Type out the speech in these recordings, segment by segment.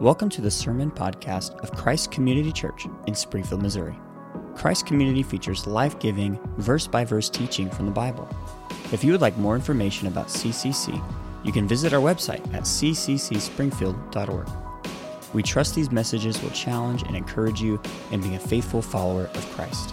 Welcome to the Sermon Podcast of Christ Community Church in Springfield, Missouri. Christ Community features life giving, verse by verse teaching from the Bible. If you would like more information about CCC, you can visit our website at cccspringfield.org. We trust these messages will challenge and encourage you in being a faithful follower of Christ.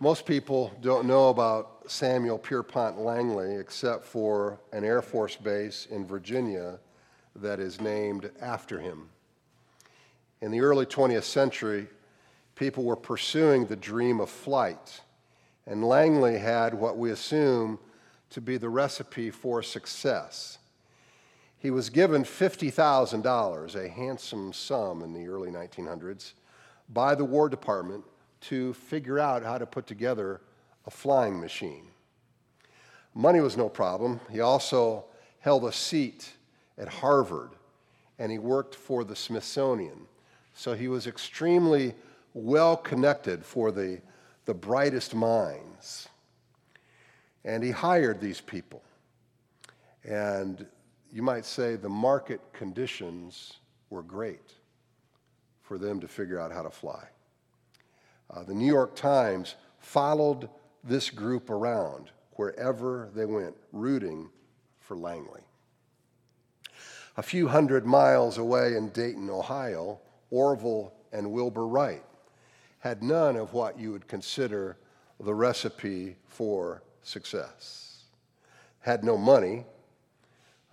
Most people don't know about Samuel Pierpont Langley except for an Air Force base in Virginia that is named after him. In the early 20th century, people were pursuing the dream of flight, and Langley had what we assume to be the recipe for success. He was given $50,000, a handsome sum in the early 1900s, by the War Department to figure out how to put together a flying machine. Money was no problem. He also held a seat at Harvard and he worked for the Smithsonian. So he was extremely well connected for the, the brightest minds. And he hired these people. And you might say the market conditions were great for them to figure out how to fly. Uh, the New York Times followed this group around wherever they went, rooting for Langley. A few hundred miles away in Dayton, Ohio, Orville and Wilbur Wright had none of what you would consider the recipe for success. Had no money,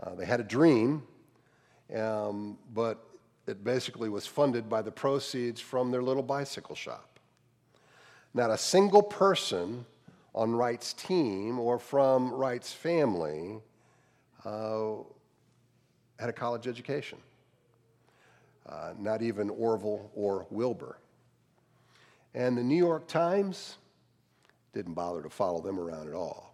uh, they had a dream, um, but it basically was funded by the proceeds from their little bicycle shop. Not a single person on Wright's team or from Wright's family uh, had a college education. Uh, not even Orville or Wilbur. And the New York Times didn't bother to follow them around at all.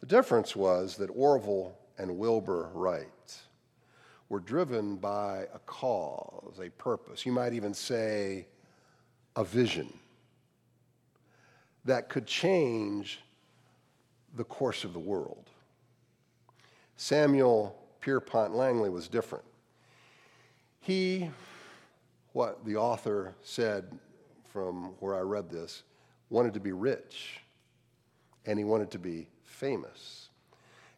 The difference was that Orville and Wilbur Wright were driven by a cause, a purpose. You might even say a vision that could change the course of the world. Samuel Pierpont Langley was different. He, what the author said from where I read this, wanted to be rich and he wanted to be famous.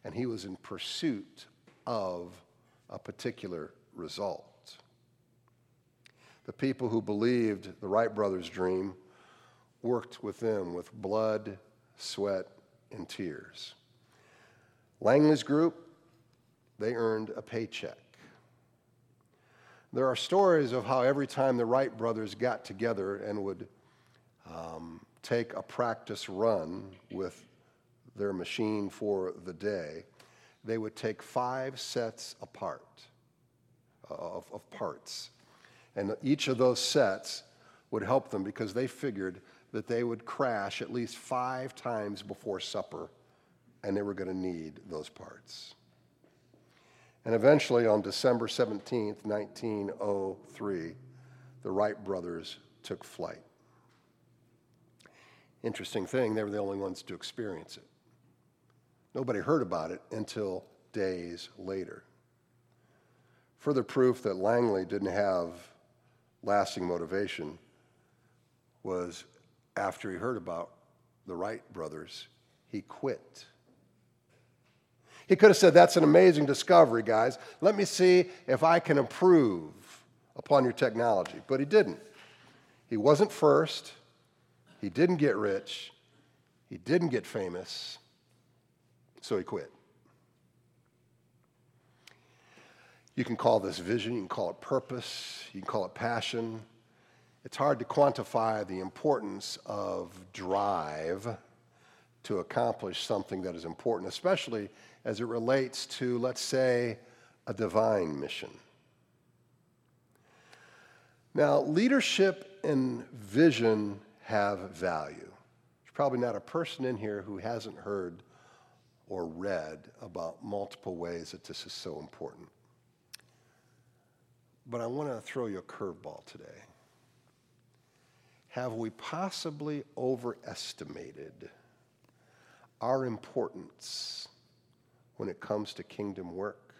And he was in pursuit of a particular result. The people who believed the Wright brothers' dream worked with them with blood, sweat, and tears. Langley's group, they earned a paycheck. There are stories of how every time the Wright brothers got together and would um, take a practice run with their machine for the day, they would take five sets apart uh, of, of parts. And each of those sets would help them because they figured that they would crash at least five times before supper and they were going to need those parts. And eventually, on December 17th, 1903, the Wright brothers took flight. Interesting thing, they were the only ones to experience it. Nobody heard about it until days later. Further proof that Langley didn't have lasting motivation was after he heard about the Wright brothers, he quit. He could have said, That's an amazing discovery, guys. Let me see if I can improve upon your technology. But he didn't. He wasn't first, he didn't get rich, he didn't get famous, so he quit. You can call this vision, you can call it purpose, you can call it passion, It's hard to quantify the importance of drive to accomplish something that is important, especially as it relates to, let's say, a divine mission. Now, leadership and vision have value. There's probably not a person in here who hasn't heard or read about multiple ways that this is so important. But I want to throw you a curveball today. Have we possibly overestimated our importance when it comes to kingdom work,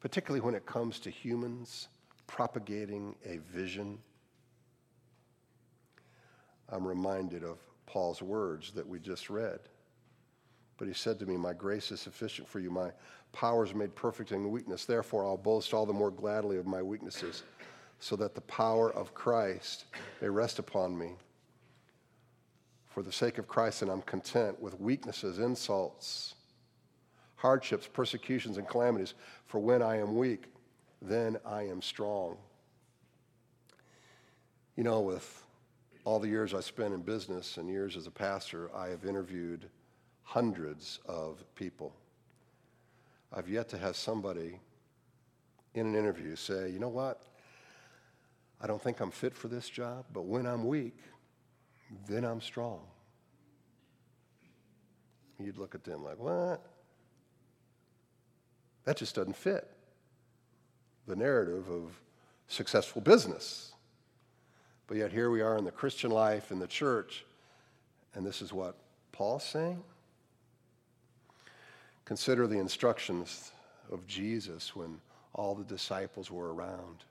particularly when it comes to humans propagating a vision? I'm reminded of Paul's words that we just read. But he said to me, My grace is sufficient for you. My power is made perfect in weakness. Therefore, I'll boast all the more gladly of my weaknesses, so that the power of Christ may rest upon me. For the sake of Christ, and I'm content with weaknesses, insults, hardships, persecutions, and calamities. For when I am weak, then I am strong. You know, with all the years I spent in business and years as a pastor, I have interviewed hundreds of people. I've yet to have somebody in an interview say, you know what? I don't think I'm fit for this job, but when I'm weak, then I'm strong. You'd look at them like, what? That just doesn't fit the narrative of successful business. But yet here we are in the Christian life, in the church, and this is what Paul's saying. Consider the instructions of Jesus when all the disciples were around.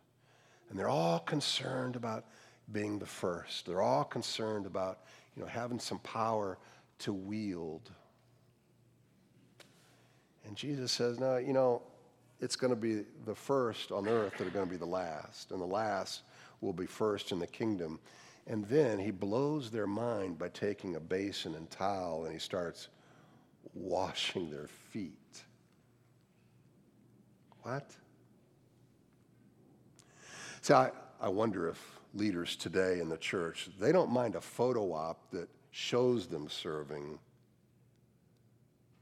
And they're all concerned about being the first. They're all concerned about, you know, having some power to wield. And Jesus says, no, you know, it's going to be the first on earth that are going to be the last, and the last will be first in the kingdom. And then he blows their mind by taking a basin and towel and he starts washing their feet. What? See, I, I wonder if leaders today in the church, they don't mind a photo op that shows them serving,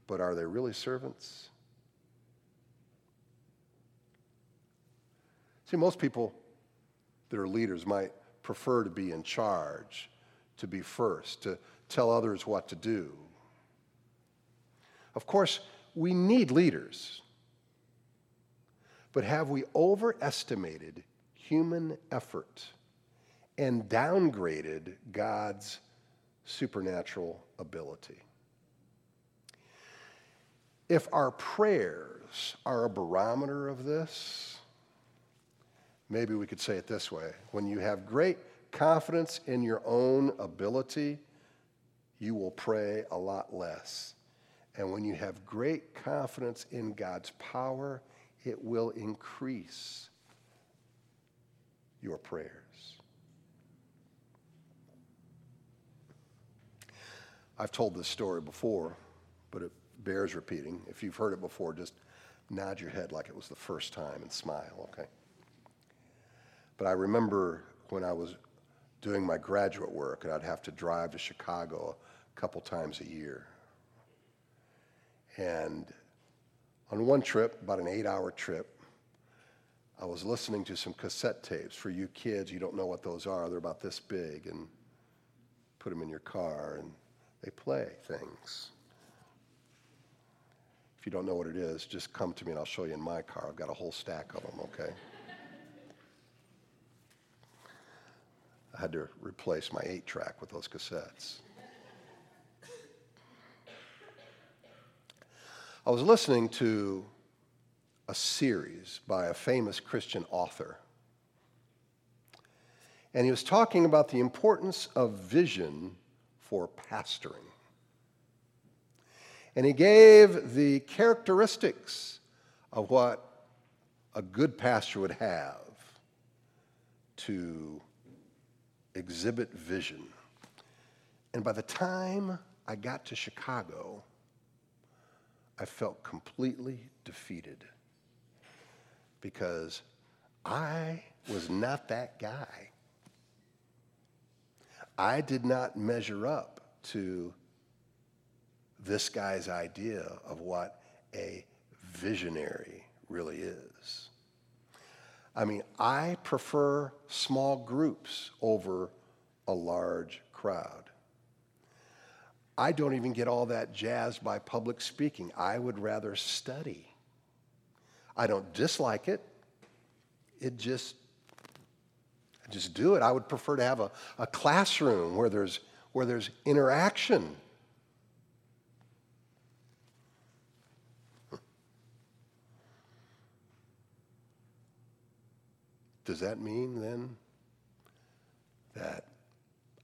but are they really servants? See, most people that are leaders might prefer to be in charge, to be first, to tell others what to do. Of course, we need leaders. But have we overestimated human effort and downgraded God's supernatural ability? If our prayers are a barometer of this, maybe we could say it this way when you have great confidence in your own ability, you will pray a lot less. And when you have great confidence in God's power, it will increase your prayers. I've told this story before, but it bears repeating. If you've heard it before, just nod your head like it was the first time and smile, okay? But I remember when I was doing my graduate work and I'd have to drive to Chicago a couple times a year. And on one trip, about an eight hour trip, I was listening to some cassette tapes. For you kids, you don't know what those are. They're about this big, and put them in your car, and they play things. If you don't know what it is, just come to me and I'll show you in my car. I've got a whole stack of them, okay? I had to replace my eight track with those cassettes. I was listening to a series by a famous Christian author. And he was talking about the importance of vision for pastoring. And he gave the characteristics of what a good pastor would have to exhibit vision. And by the time I got to Chicago, I felt completely defeated because I was not that guy. I did not measure up to this guy's idea of what a visionary really is. I mean, I prefer small groups over a large crowd. I don't even get all that jazzed by public speaking. I would rather study. I don't dislike it. It just, I just do it. I would prefer to have a, a classroom where there's, where there's interaction. Does that mean then that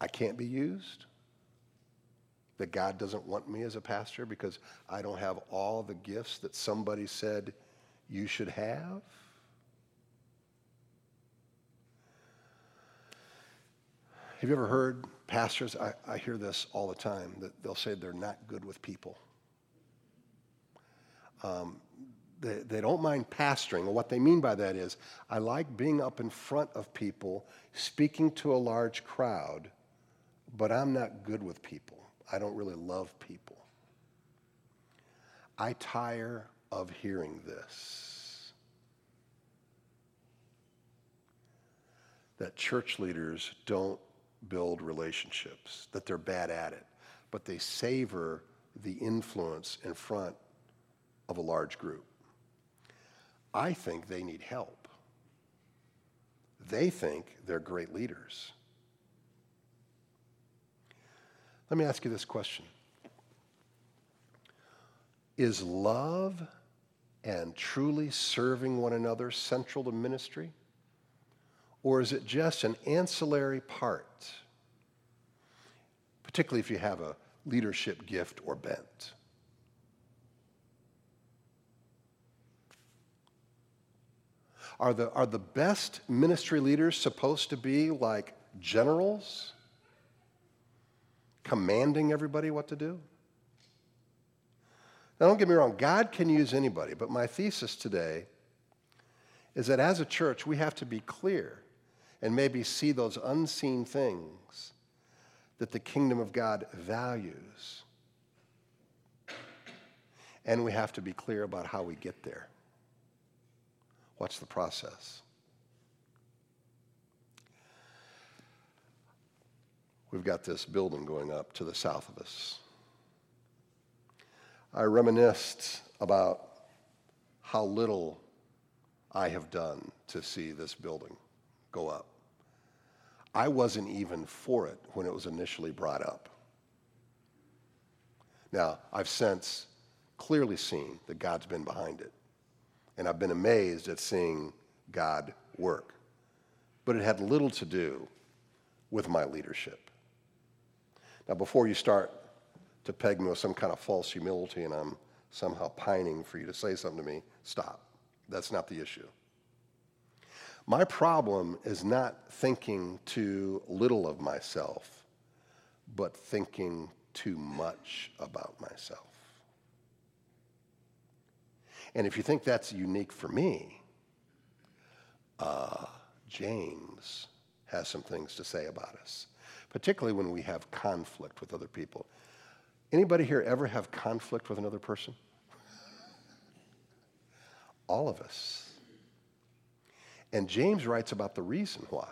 I can't be used? That God doesn't want me as a pastor because I don't have all the gifts that somebody said you should have? Have you ever heard pastors? I, I hear this all the time that they'll say they're not good with people. Um, they, they don't mind pastoring. What they mean by that is, I like being up in front of people, speaking to a large crowd, but I'm not good with people. I don't really love people. I tire of hearing this. That church leaders don't build relationships, that they're bad at it, but they savor the influence in front of a large group. I think they need help. They think they're great leaders. Let me ask you this question Is love and truly serving one another central to ministry? Or is it just an ancillary part, particularly if you have a leadership gift or bent? Are the, are the best ministry leaders supposed to be like generals, commanding everybody what to do? Now, don't get me wrong, God can use anybody, but my thesis today is that as a church, we have to be clear and maybe see those unseen things that the kingdom of God values. And we have to be clear about how we get there. What's the process? We've got this building going up to the south of us. I reminisced about how little I have done to see this building go up. I wasn't even for it when it was initially brought up. Now, I've since clearly seen that God's been behind it. And I've been amazed at seeing God work. But it had little to do with my leadership. Now, before you start to peg me with some kind of false humility and I'm somehow pining for you to say something to me, stop. That's not the issue. My problem is not thinking too little of myself, but thinking too much about myself. And if you think that's unique for me, uh, James has some things to say about us, particularly when we have conflict with other people. Anybody here ever have conflict with another person? All of us. And James writes about the reason why.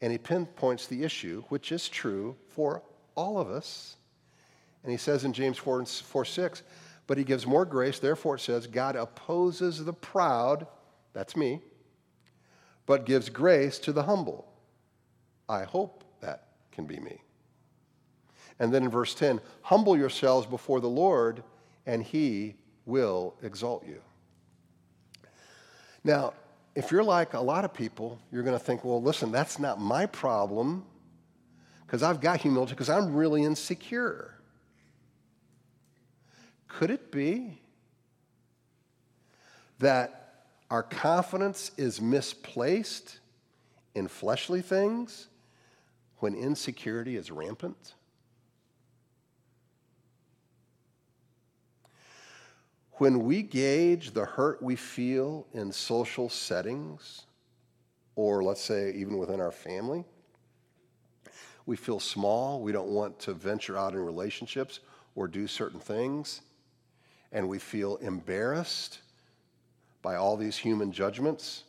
And he pinpoints the issue, which is true for all of us. And he says in James 4, 4 6, but he gives more grace. Therefore, it says, God opposes the proud, that's me, but gives grace to the humble. I hope that can be me. And then in verse 10, humble yourselves before the Lord, and he will exalt you. Now, if you're like a lot of people, you're going to think, well, listen, that's not my problem because I've got humility because I'm really insecure. Could it be that our confidence is misplaced in fleshly things when insecurity is rampant? When we gauge the hurt we feel in social settings, or let's say even within our family, We feel small. We don't want to venture out in relationships or do certain things. And we feel embarrassed by all these human judgments.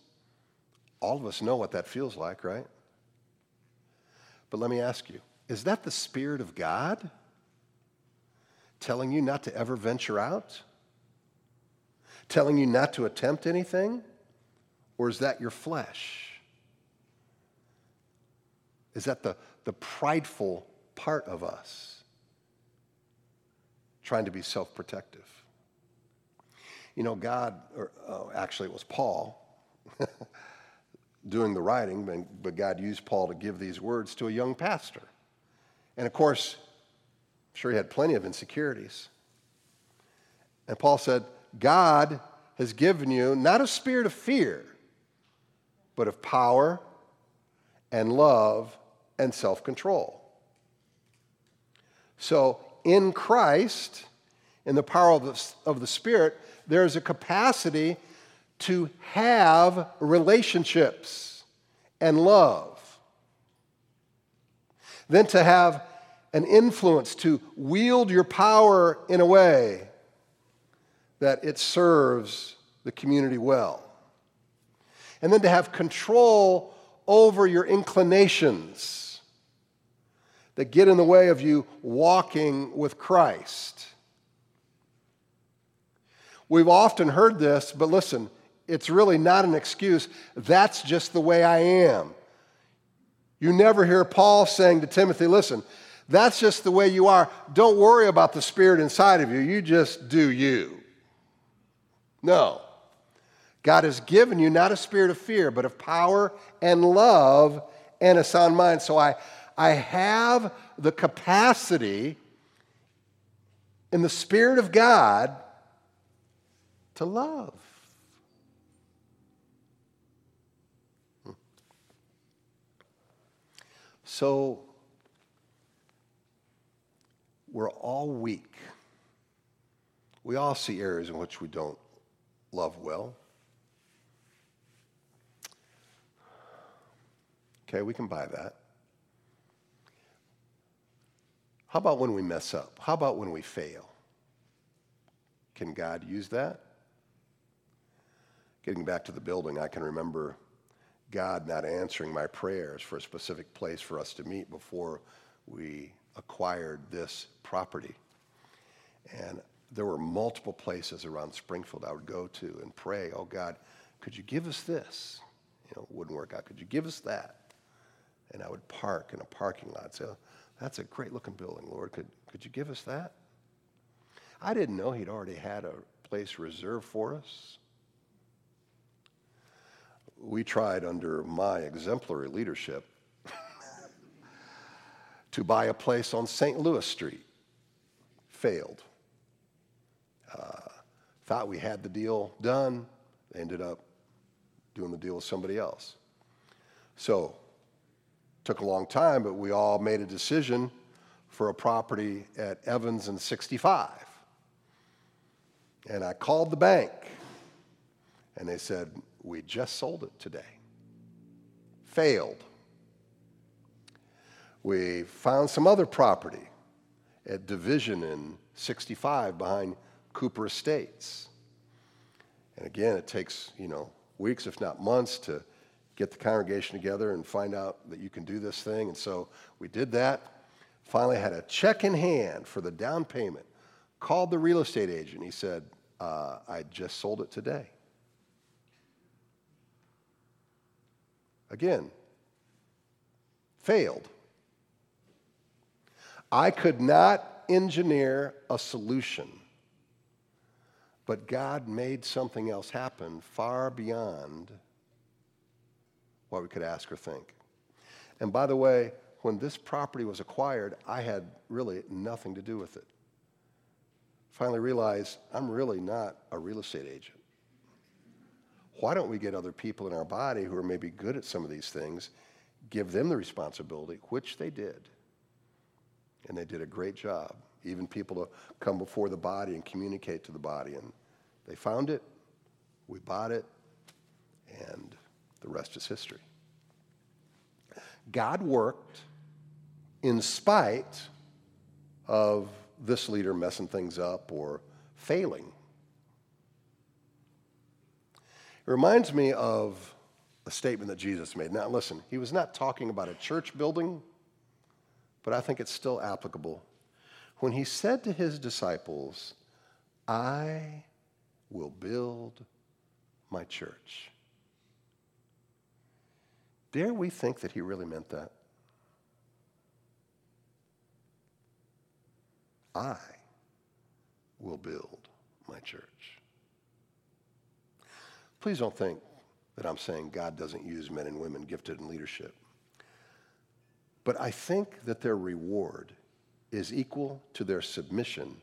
All of us know what that feels like, right? But let me ask you is that the Spirit of God telling you not to ever venture out? Telling you not to attempt anything? Or is that your flesh? Is that the, the prideful part of us trying to be self protective? You know, God, or oh, actually, it was Paul doing the writing, but God used Paul to give these words to a young pastor. And of course, I'm sure he had plenty of insecurities. And Paul said, God has given you not a spirit of fear, but of power and love and self control. So, in Christ, in the power of the, of the Spirit, there's a capacity to have relationships and love. Then to have an influence, to wield your power in a way that it serves the community well. And then to have control over your inclinations that get in the way of you walking with Christ. We've often heard this, but listen, it's really not an excuse. That's just the way I am. You never hear Paul saying to Timothy, listen, that's just the way you are. Don't worry about the spirit inside of you. You just do you. No. God has given you not a spirit of fear, but of power and love and a sound mind. So I, I have the capacity in the Spirit of God to love. So we're all weak. We all see areas in which we don't love well. Okay, we can buy that. How about when we mess up? How about when we fail? Can God use that? Getting back to the building, I can remember God not answering my prayers for a specific place for us to meet before we acquired this property. And there were multiple places around Springfield I would go to and pray, oh God, could you give us this? You know, it wouldn't work out. Could you give us that? And I would park in a parking lot. Say, oh, that's a great looking building, Lord. Could, could you give us that? I didn't know He'd already had a place reserved for us we tried under my exemplary leadership to buy a place on St. Louis Street. Failed. Uh, thought we had the deal done. Ended up doing the deal with somebody else. So, took a long time, but we all made a decision for a property at Evans and 65. And I called the bank, and they said, we just sold it today. Failed. We found some other property at Division in 65 behind Cooper Estates. And again, it takes, you know, weeks, if not months, to get the congregation together and find out that you can do this thing. And so we did that. Finally, had a check in hand for the down payment. Called the real estate agent. He said, uh, I just sold it today. Again, failed. I could not engineer a solution, but God made something else happen far beyond what we could ask or think. And by the way, when this property was acquired, I had really nothing to do with it. Finally realized I'm really not a real estate agent why don't we get other people in our body who are maybe good at some of these things, give them the responsibility, which they did. And they did a great job. Even people to come before the body and communicate to the body. And they found it, we bought it, and the rest is history. God worked in spite of this leader messing things up or failing. It reminds me of a statement that Jesus made. Now, listen, he was not talking about a church building, but I think it's still applicable. When he said to his disciples, I will build my church. Dare we think that he really meant that? I will build my church. Please don't think that I'm saying God doesn't use men and women gifted in leadership. But I think that their reward is equal to their submission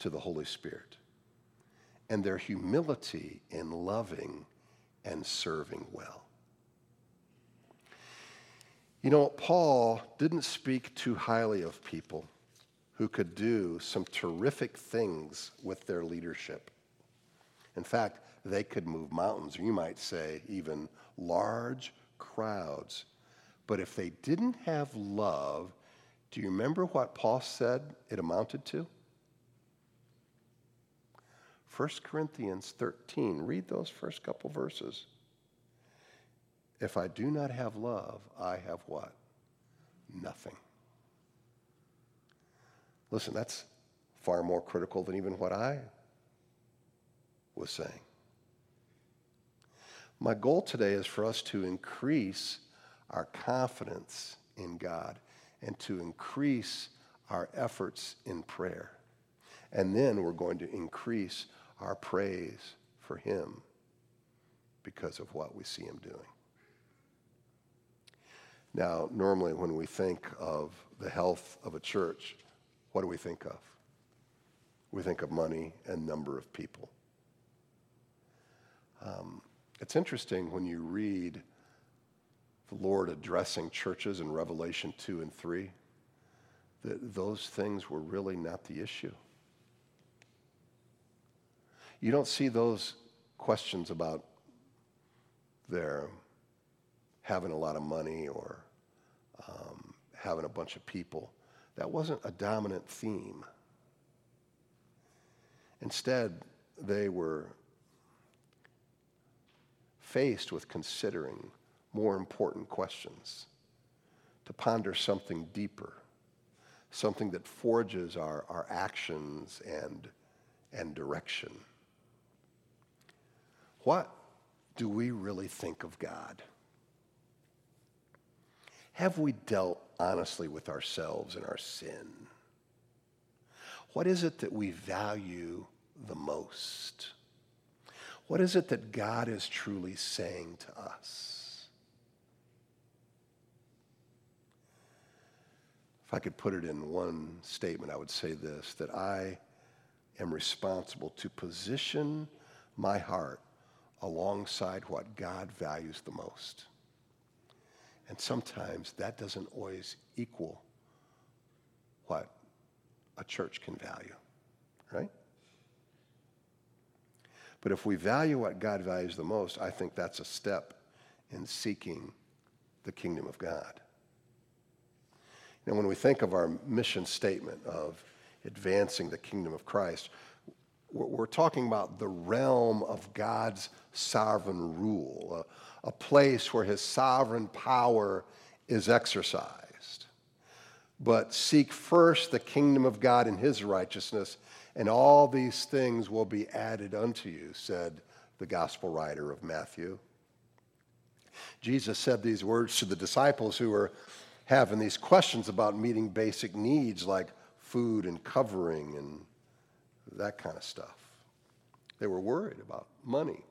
to the Holy Spirit and their humility in loving and serving well. You know, Paul didn't speak too highly of people who could do some terrific things with their leadership. In fact, they could move mountains, or you might say even large crowds. But if they didn't have love, do you remember what Paul said it amounted to? 1 Corinthians 13. Read those first couple verses. If I do not have love, I have what? Nothing. Listen, that's far more critical than even what I was saying. My goal today is for us to increase our confidence in God and to increase our efforts in prayer. And then we're going to increase our praise for Him because of what we see Him doing. Now, normally when we think of the health of a church, what do we think of? We think of money and number of people. Um, it's interesting when you read the Lord addressing churches in Revelation 2 and 3 that those things were really not the issue. You don't see those questions about their having a lot of money or um, having a bunch of people. That wasn't a dominant theme. Instead, they were faced with considering more important questions, to ponder something deeper, something that forges our, our actions and, and direction. What do we really think of God? Have we dealt honestly with ourselves and our sin? What is it that we value the most? What is it that God is truly saying to us? If I could put it in one statement, I would say this that I am responsible to position my heart alongside what God values the most. And sometimes that doesn't always equal what a church can value, right? But if we value what God values the most, I think that's a step in seeking the kingdom of God. Now, when we think of our mission statement of advancing the kingdom of Christ, we're talking about the realm of God's sovereign rule, a, a place where his sovereign power is exercised. But seek first the kingdom of God and his righteousness, and all these things will be added unto you, said the gospel writer of Matthew. Jesus said these words to the disciples who were having these questions about meeting basic needs like food and covering and that kind of stuff. They were worried about money.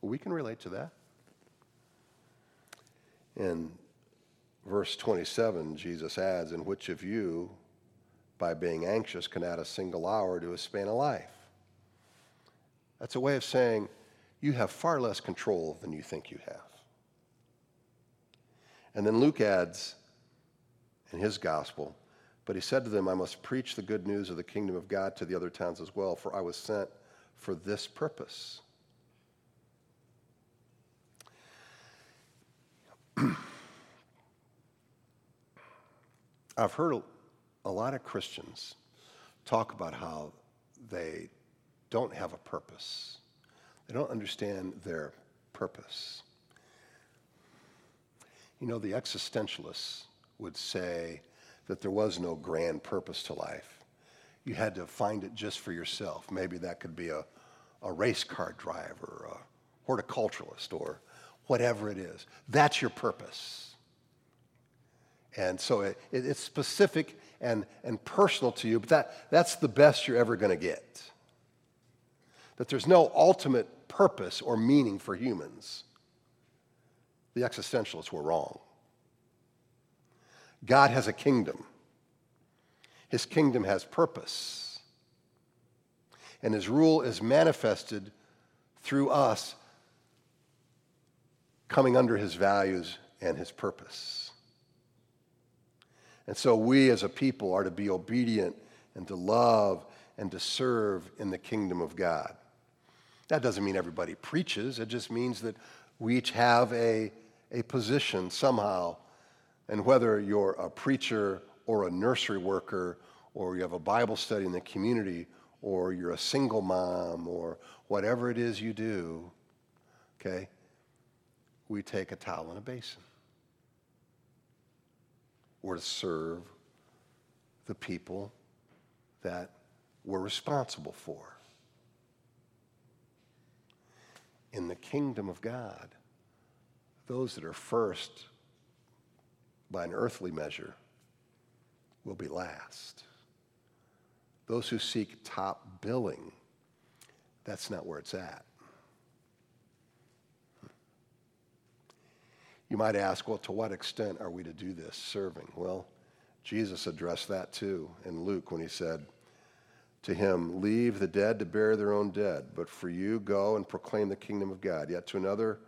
We can relate to that. In verse 27, Jesus adds, And which of you, by being anxious, can add a single hour to a span of life? That's a way of saying you have far less control than you think you have. And then Luke adds in his gospel, but he said to them, I must preach the good news of the kingdom of God to the other towns as well, for I was sent for this purpose. I've heard a, lot of Christians talk about how they don't have a purpose. They don't understand their purpose. You know, the existentialists would say that there was no grand purpose to life. You had to find it just for yourself. Maybe that could be a, a race car driver, a horticulturalist, or whatever it is. That's your purpose. And so it, it, it's specific and, and personal to you, but that, that's the best you're ever going to get. That there's no ultimate purpose or meaning for humans. The existentialists were wrong. God has a kingdom. His kingdom has purpose. And his rule is manifested through us coming under his values and his purpose. And so we as a people are to be obedient and to love and to serve in the kingdom of God. That doesn't mean everybody preaches, it just means that we each have a, a position somehow. And whether you're a preacher or a nursery worker, or you have a Bible study in the community, or you're a single mom, or whatever it is you do, okay, we take a towel and a basin or to serve the people that we're responsible for. In the kingdom of God, those that are first by an earthly measure will be last. Those who seek top billing, that's not where it's at. You might ask, well, to what extent are we to do this, serving? Well, Jesus addressed that too in Luke when he said to him, Leave the dead to bury their own dead, but for you, go and proclaim the kingdom of God. Yet to another,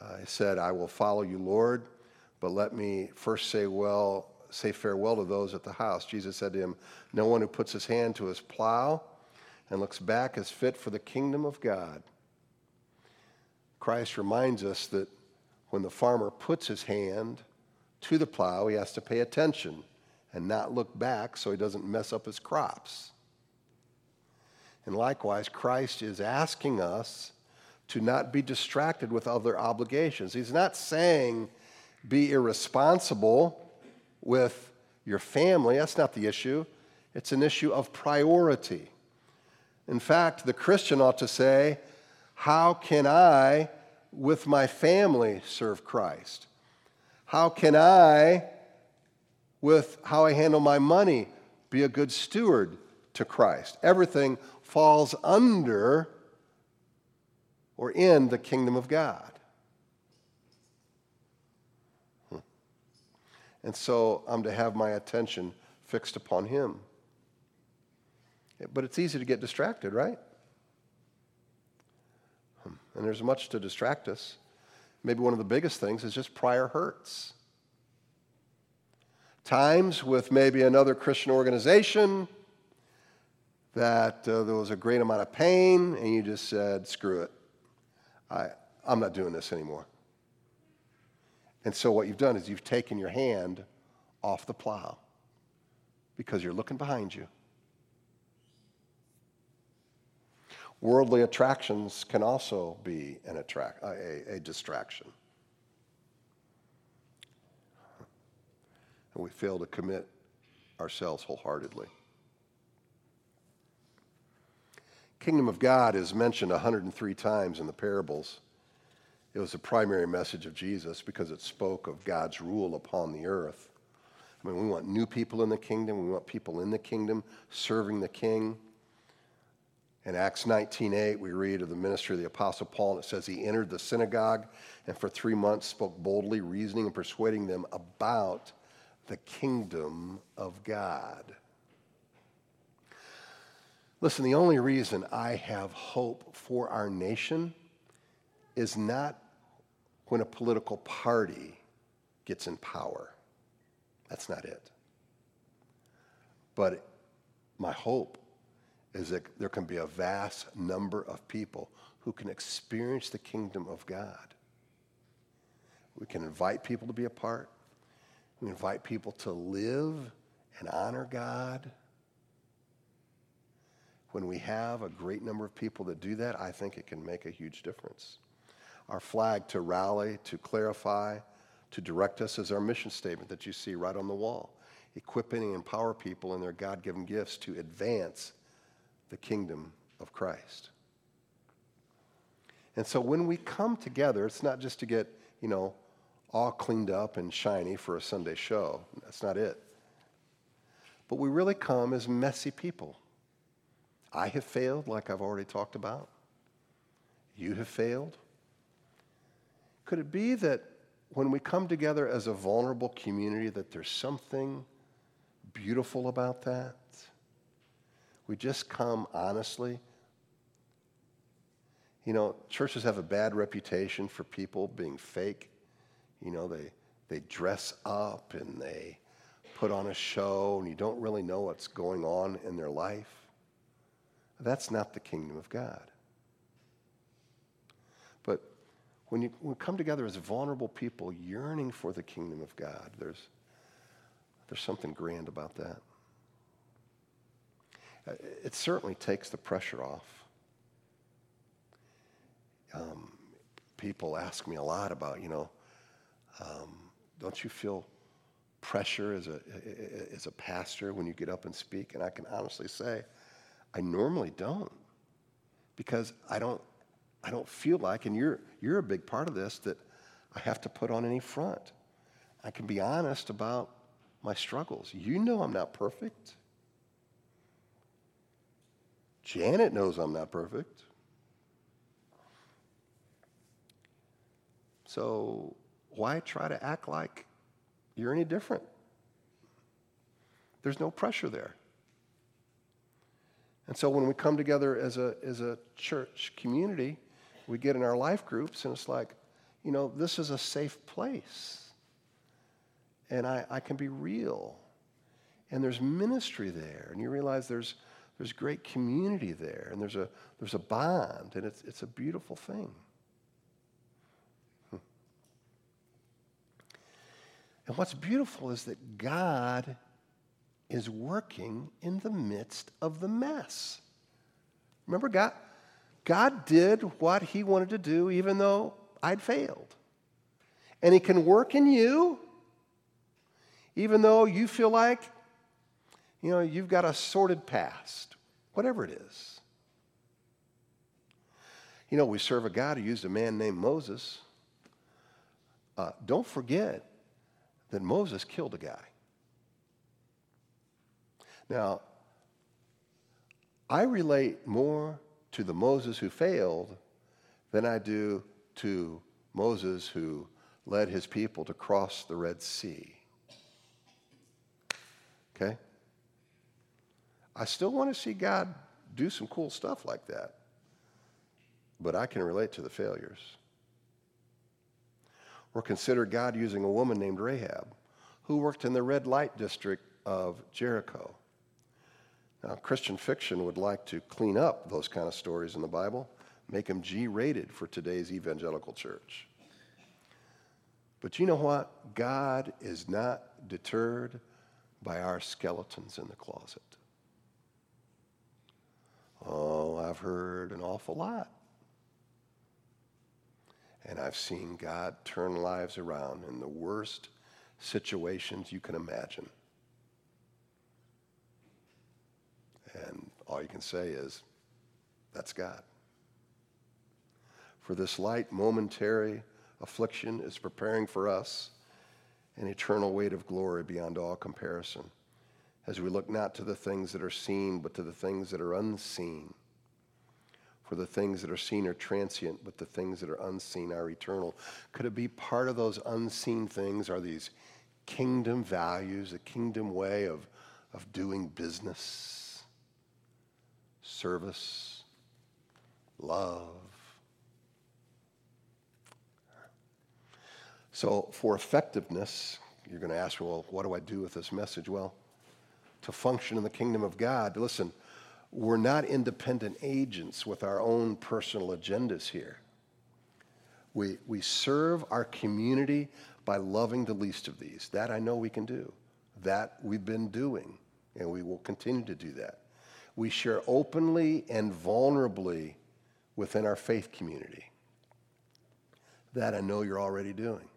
uh, he said, I will follow you, Lord, but let me first say, well, say farewell to those at the house. Jesus said to him, No one who puts his hand to his plow and looks back is fit for the kingdom of God. Christ reminds us that when the farmer puts his hand to the plow, he has to pay attention and not look back so he doesn't mess up his crops. And likewise, Christ is asking us to not be distracted with other obligations. He's not saying be irresponsible with your family. That's not the issue. It's an issue of priority. In fact, the Christian ought to say, How can I with my family serve Christ? How can I, with how I handle my money, be a good steward to Christ? Everything falls under or in the kingdom of God. Hmm. And so I'm to have my attention fixed upon Him. But it's easy to get distracted, right? And there's much to distract us. Maybe one of the biggest things is just prior hurts. Times with maybe another Christian organization that uh, there was a great amount of pain, and you just said, screw it. I, I'm not doing this anymore. And so what you've done is you've taken your hand off the plow because you're looking behind you. Worldly attractions can also be an attract, a, a distraction. And we fail to commit ourselves wholeheartedly. Kingdom of God is mentioned 103 times in the parables. It was the primary message of Jesus because it spoke of God's rule upon the earth. I mean, we want new people in the kingdom. We want people in the kingdom serving the king. In Acts 19:8, we read of the ministry of the Apostle Paul, and it says he entered the synagogue and for three months spoke boldly, reasoning and persuading them about the kingdom of God. Listen, the only reason I have hope for our nation is not when a political party gets in power. That's not it. But my hope is that there can be a vast number of people who can experience the kingdom of God. We can invite people to be a part, We invite people to live and honor God. When we have a great number of people that do that, I think it can make a huge difference. Our flag to rally, to clarify, to direct us is our mission statement that you see right on the wall, equipping and empower people in their God given gifts to advance the kingdom of Christ. And so when we come together, it's not just to get, you know, all cleaned up and shiny for a Sunday show. That's not it. But we really come as messy people. I have failed, like I've already talked about. You have failed. Could it be that when we come together as a vulnerable community that there's something beautiful about that? We just come honestly. You know, churches have a bad reputation for people being fake. You know, they, they dress up and they put on a show, and you don't really know what's going on in their life. That's not the kingdom of God. But when you when we come together as vulnerable people yearning for the kingdom of God, there's, there's something grand about that. It certainly takes the pressure off. Um, people ask me a lot about, you know, um, don't you feel pressure as a, as a pastor when you get up and speak? And I can honestly say, I normally don't because I don't, I don't feel like, and you're, you're a big part of this, that I have to put on any front. I can be honest about my struggles. You know I'm not perfect. Janet knows I'm not perfect. So why try to act like you're any different? There's no pressure there. And so when we come together as a, as a church community, we get in our life groups, and it's like, you know, this is a safe place. And I, I can be real. And there's ministry there. And you realize there's, there's great community there. And there's a, there's a bond. And it's, it's a beautiful thing. Hmm. And what's beautiful is that God is working in the midst of the mess. Remember, God, God did what He wanted to do even though I'd failed. And He can work in you even though you feel like, you know, you've got a sordid past, whatever it is. You know, we serve a God who used a man named Moses. Uh, don't forget, that Moses killed a guy. Now, I relate more to the Moses who failed than I do to Moses who led his people to cross the Red Sea. Okay? I still want to see God do some cool stuff like that, but I can relate to the failures. Or consider God using a woman named Rahab who worked in the red light district of Jericho. Now, Christian fiction would like to clean up those kind of stories in the Bible, make them G rated for today's evangelical church. But you know what? God is not deterred by our skeletons in the closet. Oh, I've heard an awful lot and I've seen God turn lives around in the worst situations you can imagine. And all you can say is, that's God. For this light, momentary affliction is preparing for us an eternal weight of glory beyond all comparison, as we look not to the things that are seen, but to the things that are unseen. For the things that are seen are transient, but the things that are unseen are eternal. Could it be part of those unseen things are these kingdom values, a kingdom way of, of doing business, service, love? So, for effectiveness, you're going to ask, well, what do I do with this message? Well, to function in the kingdom of God, listen, we're not independent agents with our own personal agendas here. We, we serve our community by loving the least of these. That I know we can do. That we've been doing, and we will continue to do that. We share openly and vulnerably within our faith community. That I know you're already doing.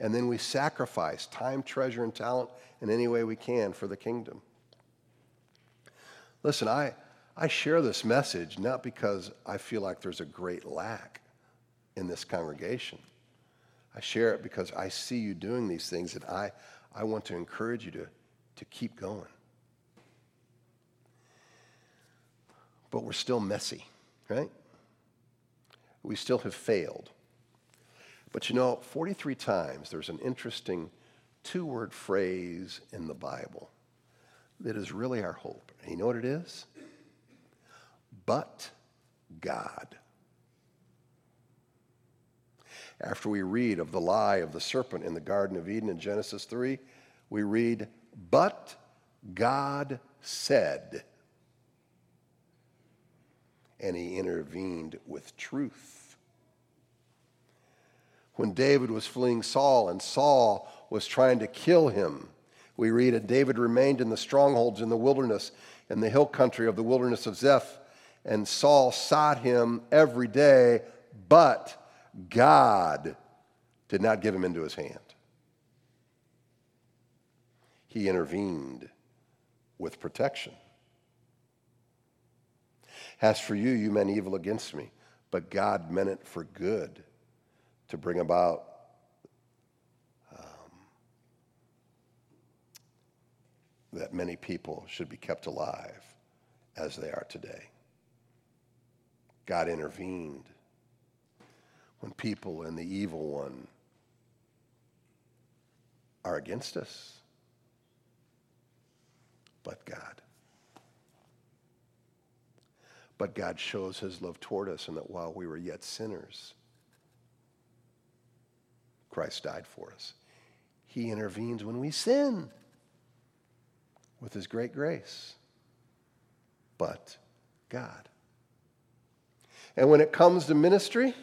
And then we sacrifice time, treasure, and talent in any way we can for the kingdom. Listen, I, I share this message not because I feel like there's a great lack in this congregation. I share it because I see you doing these things and I, I want to encourage you to, to keep going. But we're still messy, right? We still have failed. But you know, 43 times there's an interesting two word phrase in the Bible that is really our hope. And you know what it is? But God. After we read of the lie of the serpent in the Garden of Eden in Genesis 3, we read, But God said, and he intervened with truth. When David was fleeing Saul and Saul was trying to kill him, we read, And David remained in the strongholds in the wilderness, in the hill country of the wilderness of Ziph, and Saul sought him every day, but God did not give him into his hand. He intervened with protection. As for you, you meant evil against me, but God meant it for good to bring about um, that many people should be kept alive as they are today. God intervened when people and the evil one are against us, but God. But God shows his love toward us, and that while we were yet sinners, Christ died for us. He intervenes when we sin with his great grace. But God. And when it comes to ministry,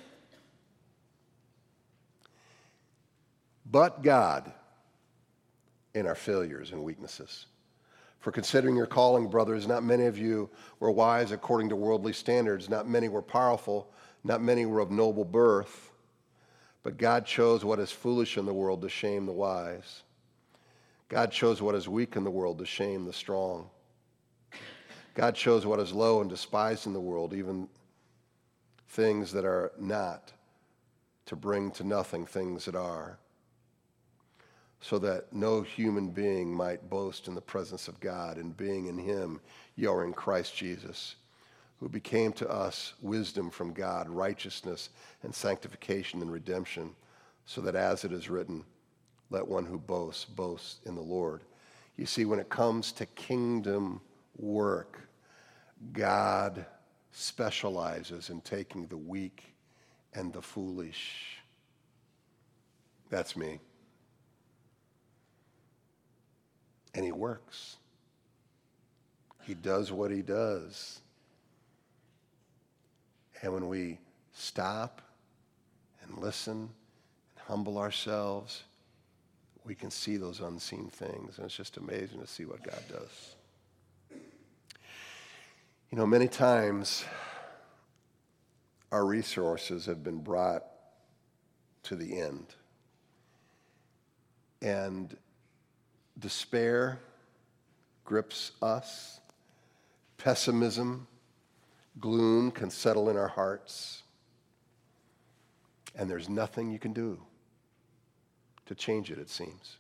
but God in our failures and weaknesses. For considering your calling, brothers, not many of you were wise according to worldly standards, not many were powerful, not many were of noble birth. But God chose what is foolish in the world to shame the wise. God chose what is weak in the world to shame the strong. God chose what is low and despised in the world, even things that are not, to bring to nothing things that are so that no human being might boast in the presence of God. And being in him, you are in Christ Jesus, who became to us wisdom from God, righteousness and sanctification and redemption, so that as it is written, let one who boasts boast in the Lord. You see, when it comes to kingdom work, God specializes in taking the weak and the foolish. That's me. and he works. He does what he does. And when we stop and listen and humble ourselves, we can see those unseen things. And it's just amazing to see what God does. You know, many times our resources have been brought to the end. And despair grips us, pessimism, gloom can settle in our hearts, and there's nothing you can do to change it, it seems.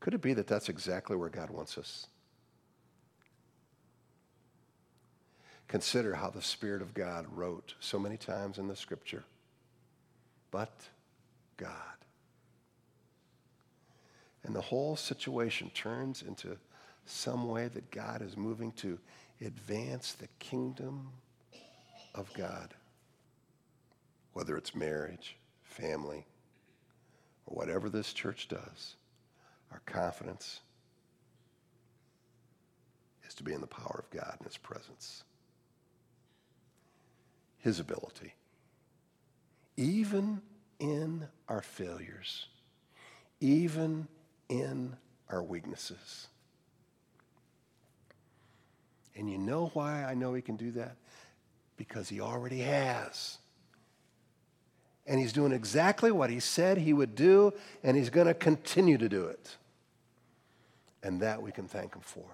Could it be that that's exactly where God wants us? Consider how the Spirit of God wrote so many times in the scripture, but God. And the whole situation turns into some way that God is moving to advance the kingdom of God. Whether it's marriage, family, or whatever this church does, our confidence is to be in the power of God and His presence, His ability, even in our failures, even in our weaknesses. And you know why I know he can do that? Because he already has. And he's doing exactly what he said he would do, and he's going to continue to do it. And that we can thank him for.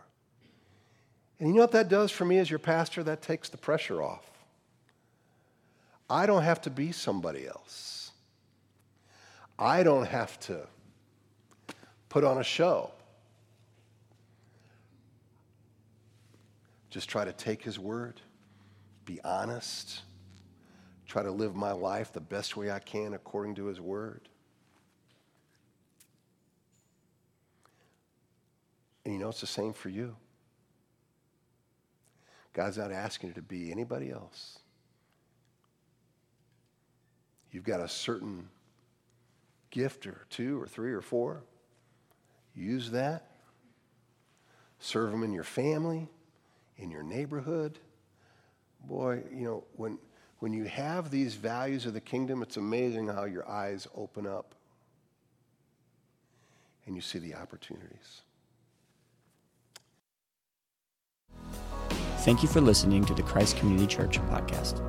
And you know what that does for me as your pastor? That takes the pressure off. I don't have to be somebody else. I don't have to put on a show. Just try to take his word, be honest, try to live my life the best way I can according to his word. And you know, it's the same for you. God's not asking you to be anybody else. You've got a certain gift or two or three or four. Use that. Serve them in your family, in your neighborhood. Boy, you know, when, when you have these values of the kingdom, it's amazing how your eyes open up and you see the opportunities. Thank you for listening to the Christ Community Church podcast.